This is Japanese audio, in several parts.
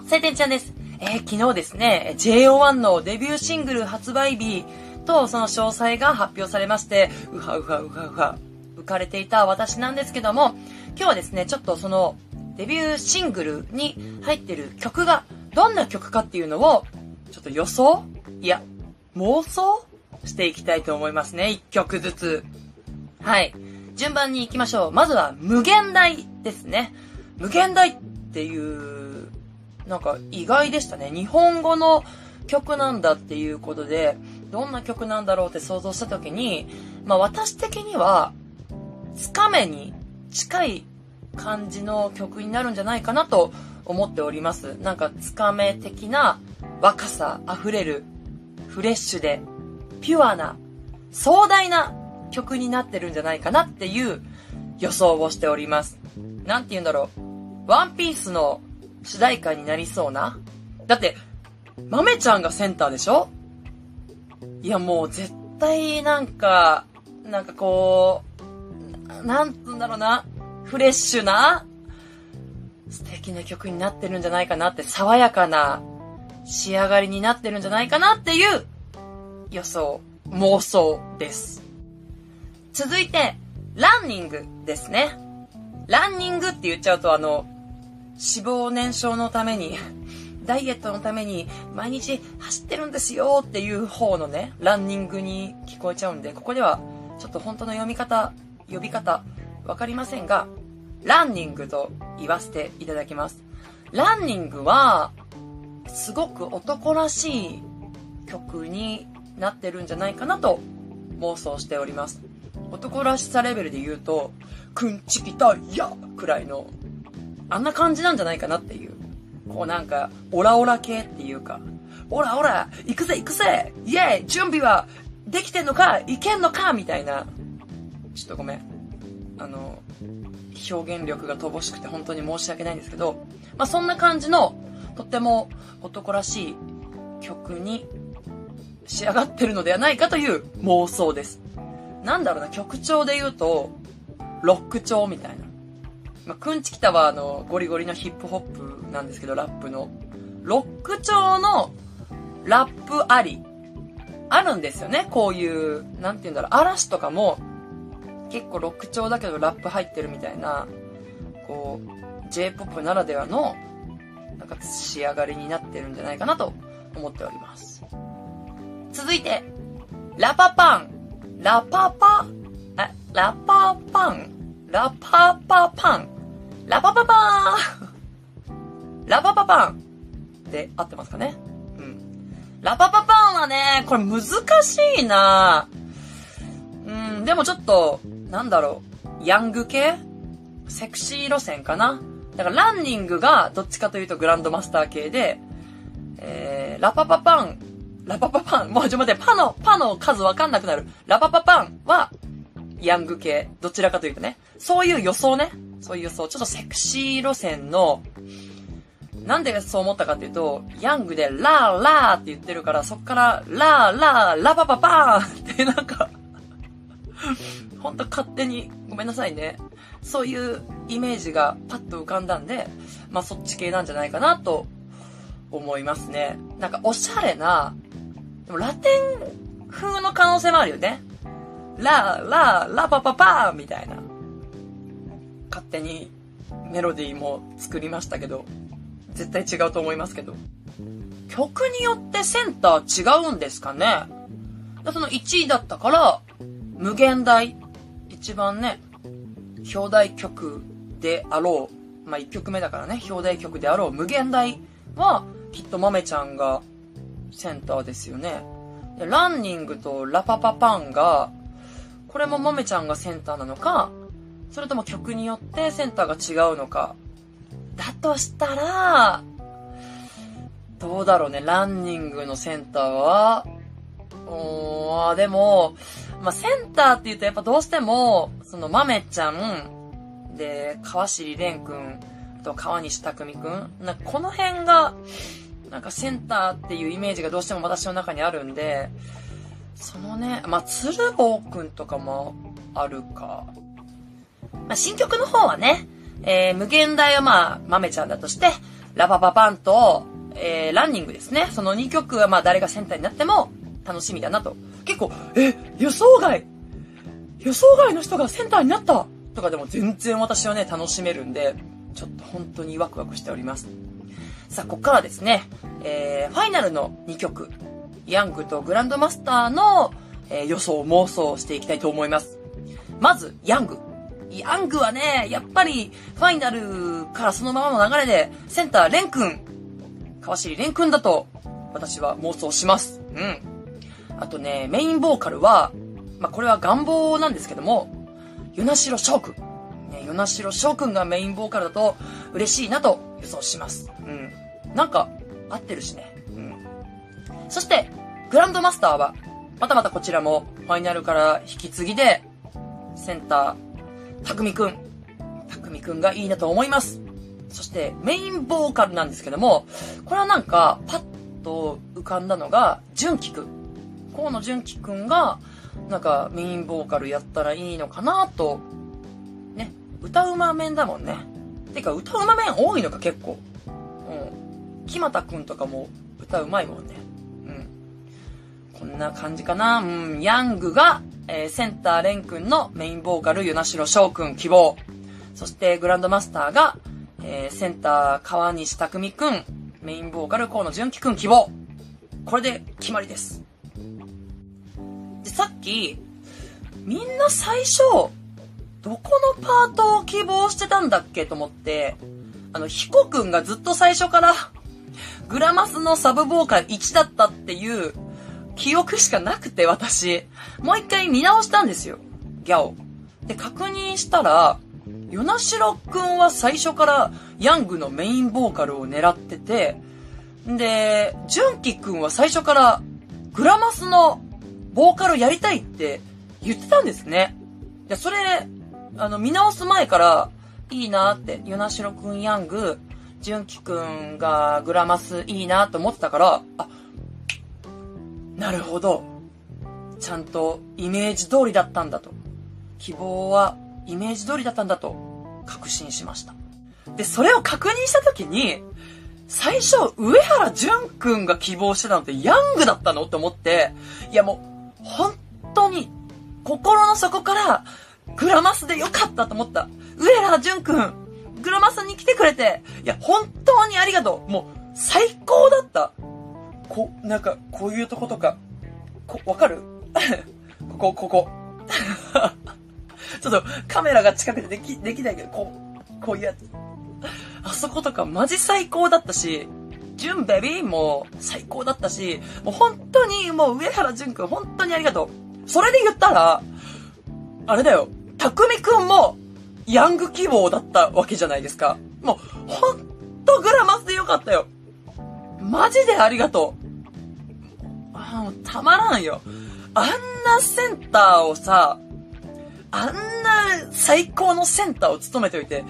も、晴天ちゃんです。えー、昨日ですね、JO1 のデビューシングル発売日とその詳細が発表されまして、うはうはうはうは、浮かれていた私なんですけども、今日はですね、ちょっとその、デビューシングルに入ってる曲がどんな曲かっていうのを、ちょっと予想いや、妄想していきたいと思いますね。一曲ずつ。はい。順番に行きましょう。まずは、無限大ですね。無限大っていう、なんか意外でしたね。日本語の曲なんだっていうことで、どんな曲なんだろうって想像したときに、まあ私的には、つかめに近い感じの曲になるんじゃないかなと思っております。なんかつかめ的な若さ溢れる、フレッシュで、ピュアな、壮大な曲になってるんじゃないかなっていう予想をしております。なんて言うんだろう。ワンピースの主題歌になりそうな？だって、豆ちゃんがセンターでしょ？いやもう絶対なんか、なんかこう、なんつうんだろうな？フレッシュな、素敵な曲になってるんじゃないかなって、爽やかな仕上がりになってるんじゃないかなっていう予想、妄想です。続いて、ランニングですね。ランニングって言っちゃうとあの、脂肪燃焼のためにダイエットのために毎日走ってるんですよっていう方のね、ランニングに聞こえちゃうんで、ここではちょっと本当の読み方、呼び方、わかりませんが、ランニングと言わせていただきます。ランニングは、すごく男らしい曲になってるんじゃないかなと妄想しております。男らしさレベルで言うと、くんちきたいやくらいの、あんな感じなんじゃないかなっていう。こうなんか、オラオラ系っていうか、オラオラ、行くぜ行くぜイェイ準備はできてんのかいけんのかみたいな。ちょっとごめん。あの、表現力が乏しくて本当に申し訳ないんですけど、まあそんな感じの、とっても男らしい曲に仕上がってるのではないかという妄想です。なんだろうな、曲調で言うと、ロック調みたいな。まあ、くんちきたはあの、ゴリゴリのヒップホップなんですけど、ラップの。ロック調のラップあり。あるんですよね。こういう、なんて言うんだろう、嵐とかも、結構ロック調だけどラップ入ってるみたいな、こう、J-POP ならではの、なんか仕上がりになってるんじゃないかなと思っております。続いて、ラパパン。ラパパ、え、ラパパン？ラパパパン。ラパパパーンラパパパンで合ってますかね？うん。ラパパパンはね、これ難しいなうん、でもちょっと、なんだろう、ヤング系？セクシー路線かな？だからランニングがどっちかというとグランドマスター系で、えー、ラパパパン、ラパパパン、もうちょっと待って、パの、パの数わかんなくなる。ラパパパンは、ヤング系。どちらかというとね。そういう予想ね。そういう予想。ちょっとセクシー路線の、なんでそう思ったかっていうと、ヤングでラーラーって言ってるから、そっからラーラー、ラパパパーンってなんかほんと勝手に、ごめんなさいね。そういうイメージがパッと浮かんだんで、まあそっち系なんじゃないかなと思いますね。なんかおしゃれな、でもラテン風の可能性もあるよね。ラー、ラー、ラパパパーンみたいな。勝手にメロディーも作りましたけど、絶対違うと思いますけど。曲によってセンター違うんですかね？その1位だったから、無限大。一番ね、表題曲であろう。まあ、1曲目だからね、表題曲であろう無限大は、きっと豆ちゃんがセンターですよね。で、ランニングとラパパパンが、これも豆ちゃんがセンターなのか、それとも曲によってセンターが違うのか。だとしたら、どうだろうね、ランニングのセンターは、おー、でも、まあ、センターって言うとやっぱどうしても、その豆ちゃん、で、川尻蓮くん、と川西匠くん、なんかこの辺が、なんかセンターっていうイメージがどうしても私の中にあるんで、そのね、まあ、鶴房くんとかもあるか。まあ、新曲の方はね、えー、無限大はまあ、豆ちゃんだとして、ラパパパンと、えー、ランニングですね。その2曲はまあ誰がセンターになっても楽しみだなと。結構、え、予想外予想外の人がセンターになったとかでも全然私はね、楽しめるんで、ちょっと本当にワクワクしております。さあ、ここからですね、えー、ファイナルの2曲、ヤングとグランドマスターの、えー、予想、妄想をしていきたいと思います。まず、ヤング。ヤングはね、やっぱり、ファイナルからそのままの流れで、センター、レン君、川尻レン君だと、私は妄想します。うん。あとね、メインボーカルは、まあ、これは願望なんですけども、与那城翔くん。ね、与那城翔くんがメインボーカルだと嬉しいなと予想します。うん。なんか、合ってるしね。うん。そして、グランドマスターは、またまたこちらも、ファイナルから引き継ぎで、センター、たくみくん。たくみくんがいいなと思います。そして、メインボーカルなんですけども、これはなんか、パッと浮かんだのが、純喜くん。河野純喜くんが、なんかメインボーカルやったらいいのかなと、ね、歌うま面だもんね。てか歌うま面多いのか結構。うん。木又くんとかも歌うまいもんね。うん。こんな感じかな。うん。ヤングが、えー、センターレン君のメインボーカル、与那城翔くん希望。そしてグランドマスターが、えー、センター川西匠くん、メインボーカル河野純喜くん希望。これで決まりです。で、さっき、みんな最初、どこのパートを希望してたんだっけと思って、あの、ヒコくんがずっと最初から、グラマスのサブボーカル1だったっていう記憶しかなくて、私。もう一回見直したんですよ。ギャオ。で、確認したら、ヨナシロくんは最初からヤングのメインボーカルを狙ってて、で、ジュンキくんは最初からグラマスのボーカルやりたいって言ってたんですね。いや、それ、あの、見直す前から、いいなって、ヨナシロくんヤング、ジュンキくんがグラマスいいなと思ってたから、あ、なるほど。ちゃんとイメージ通りだったんだと。希望はイメージ通りだったんだと確信しました。で、それを確認したときに、最初、上原淳くんが希望してたのってヤングだったのって思って、いやもう、本当に、心の底から、グラマスでよかったと思った。上原淳くん、グラマスに来てくれて、いや、本当にありがとう。もう、最高だった。こ、なんか、こういうとことか、こ、わかる？ここ、ここ。ちょっとカメラが近くてでき、できないけど、こう、こういうやつ。あそことかマジ最高だったし、ジュンベビーも最高だったし、もう本当にもう上原淳くん本当にありがとう。それで言ったら、あれだよ、たくみくんもヤング希望だったわけじゃないですか。もう、ほんとグラマスでよかったよ。マジでありがとう。もうたまらんよ。あんなセンターをさ、あんな最高のセンターを務めておいて、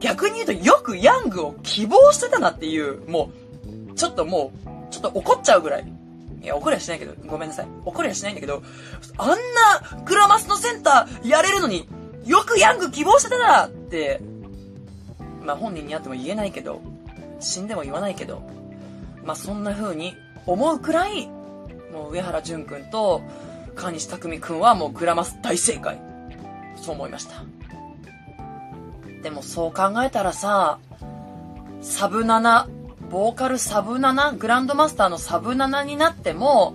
逆に言うとよくヤングを希望してたなっていう、もう、ちょっともう、ちょっと怒っちゃうぐらい。いや、怒りはしないけど、ごめんなさい。怒りはしないんだけど、あんなグラマスのセンターやれるのに、よくヤング希望してたなって、まあ本人に会っても言えないけど、死んでも言わないけど、まあそんな風に思うくらい、もう上原淳くんと川西匠くんはもうグラマス大正解。そう思いました。でもそう考えたらさ、サブ7ボーカルサブ7、グランドマスターのサブ7になっても、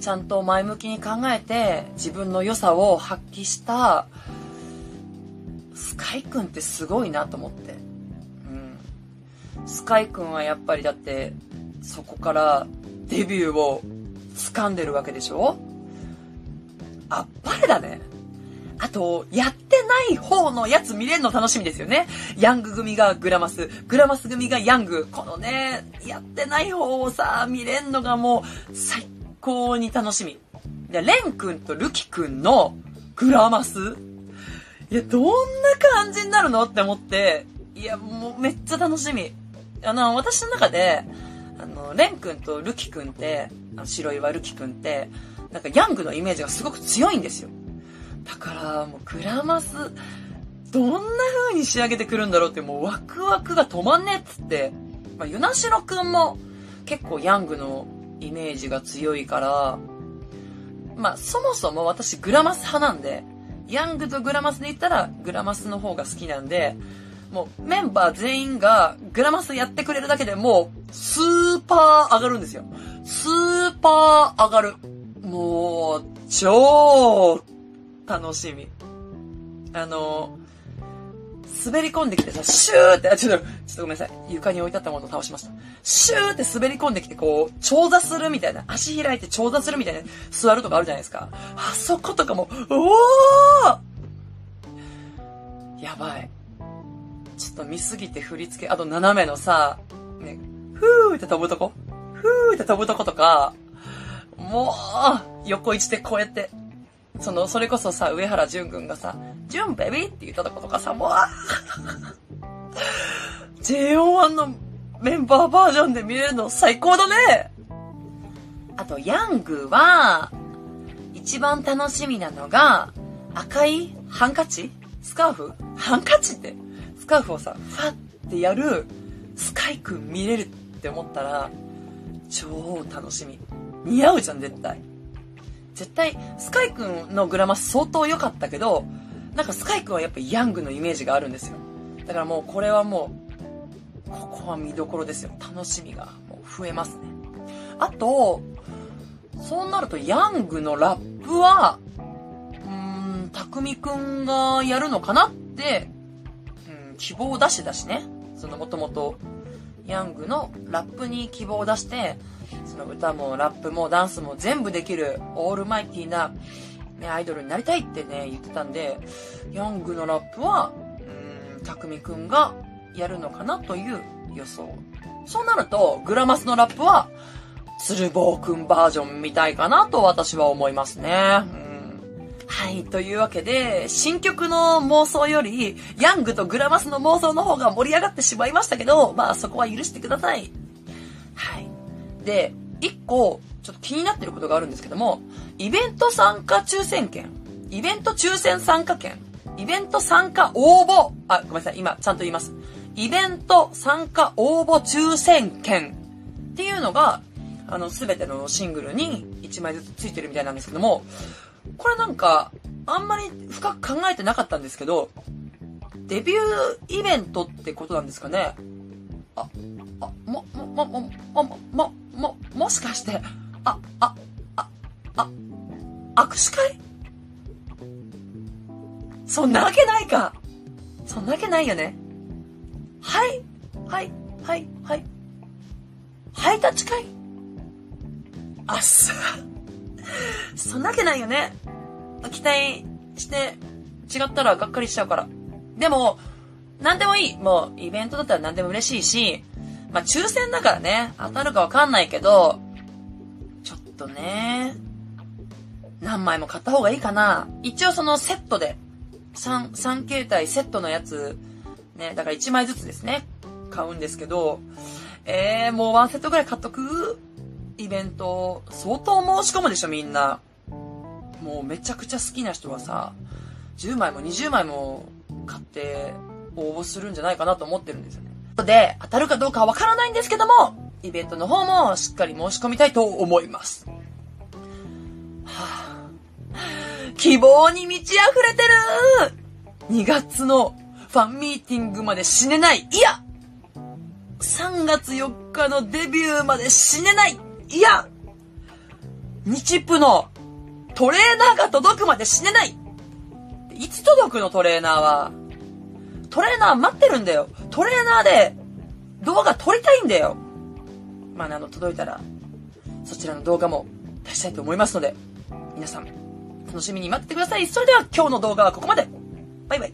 ちゃんと前向きに考えて自分の良さを発揮したスカイくんってすごいなと思って。うん。スカイくんはやっぱりだってそこからデビューを掴んでるわけでしょ？あっぱれだね。あと、やってない方のやつ見れるの楽しみですよね。ヤング組がグラマス、グラマス組がヤング。このね、やってない方をさ、見れんのがもう、最高に楽しみ。で、レン君とルキ君のグラマスいや、どんな感じになるの？って思って、いや、もうめっちゃ楽しみ。あの、私の中で、あの、レン君とルキ君って、あの白岩ルキ君って、なんかヤングのイメージがすごく強いんですよ。だから、もうグラマス、どんな風に仕上げてくるんだろうって、もうワクワクが止まんねえっつって、まあ、ユナシロくんも結構ヤングのイメージが強いから、まあ、そもそも私グラマス派なんで、ヤングとグラマスで言ったらグラマスの方が好きなんで、もうメンバー全員がグラマスやってくれるだけでもうスーパー上がるんですよ。スーパー上がる。もう、超楽しみ。あの、滑り込んできてさ、シューって、あ、ちょっと、ちょっとごめんなさい。床に置いてあったものを倒しました。シューって滑り込んできて、こう、長座するみたいな、足開いて長座するみたいな、座るとかあるじゃないですか。あそことかも、おーやばい。ちょっと見すぎて振り付け、あと斜めのさ、ね、ふーって飛ぶとこ？ふーって飛ぶとことか、もう、横一でこうやって、その、それこそさ、上原淳君がさ、淳ベビーって言ったとことかさ、もう、JO1 のメンバーバージョンで見れるの最高だね。あと、ヤングは、一番楽しみなのが、赤いハンカチ？スカーフ？ハンカチって、スカーフをさ、ファってやる、スカイくん見れるって思ったら、超楽しみ。似合うじゃん、絶対。絶対、スカイくんのグラマス相当良かったけど、なんかスカイくんはやっぱヤングのイメージがあるんですよ。だからもうこれはもう、ここは見どころですよ。楽しみがもう増えますね。あと、そうなるとヤングのラップは、うーん、たくみくんがやるのかなって、うん、希望を出してたしね。そのもともと、ヤングのラップに希望を出して、その歌もラップもダンスも全部できるオールマイティーな、ね、アイドルになりたいってね、言ってたん。で、ヤングのラップは、うん、たくみくん。がやるのかなという予想。そうなると、グラマスのラップは、鶴房くん。バージョンみたいかなと私は思いますね。はい。というわけで、新曲の妄想より、ヤングとグラマスの妄想の方が盛り上がってしまいましたけど、まあそこは許してください。はい。で、一個、ちょっと気になってることがあるんですけども、イベント参加抽選券、イベント抽選参加券、イベント参加応募、あ、ごめんなさい、今、ちゃんと言います。イベント参加応募抽選券っていうのが、あの、すべてのシングルに1枚ずつついてるみたいなんですけども、これなんか、あんまり深く考えてなかったんですけど、デビューイベントってことなんですかね？あ、あ、も、も、も、も、も、も、も、もしかして、あ、あ、あ、あ、握手会？そんなわけないか。そんなわけないよね。はい、はい、はい、はい。ハイタッチ会？あっさ。そんなわけないよね。期待して違ったらがっかりしちゃうから。でも、なんでもいい。もう、イベントだったら何でも嬉しいし、まあ、抽選だからね、当たるかわかんないけど、ちょっとね、何枚も買った方がいいかな。一応そのセットで、3、3形態セットのやつ、ね、だから1枚ずつですね、買うんですけど、えー、もうワンセットぐらい買っとく？イベント、相当申し込むでしょ、みんな。もうめちゃくちゃ好きな人はさ、10枚も20枚も買って応募するんじゃないかなと思ってるんですよね。で、当たるかどうかはわからないんですけども、イベントの方もしっかり申し込みたいと思います。はあ、希望に満ち溢れてる !2 月のファンミーティングまで死ねないいや !3 月4日のデビューまで死ねないいや日プのトレーナーが届くまで死ねないいつ届くのトレーナーは？トレーナー待ってるんだよ。トレーナーで動画撮りたいんだよ。まあ、あの、届いたら、そちらの動画も出したいと思いますので、皆さん、楽しみに待っててください。それでは今日の動画はここまで。バイバイ。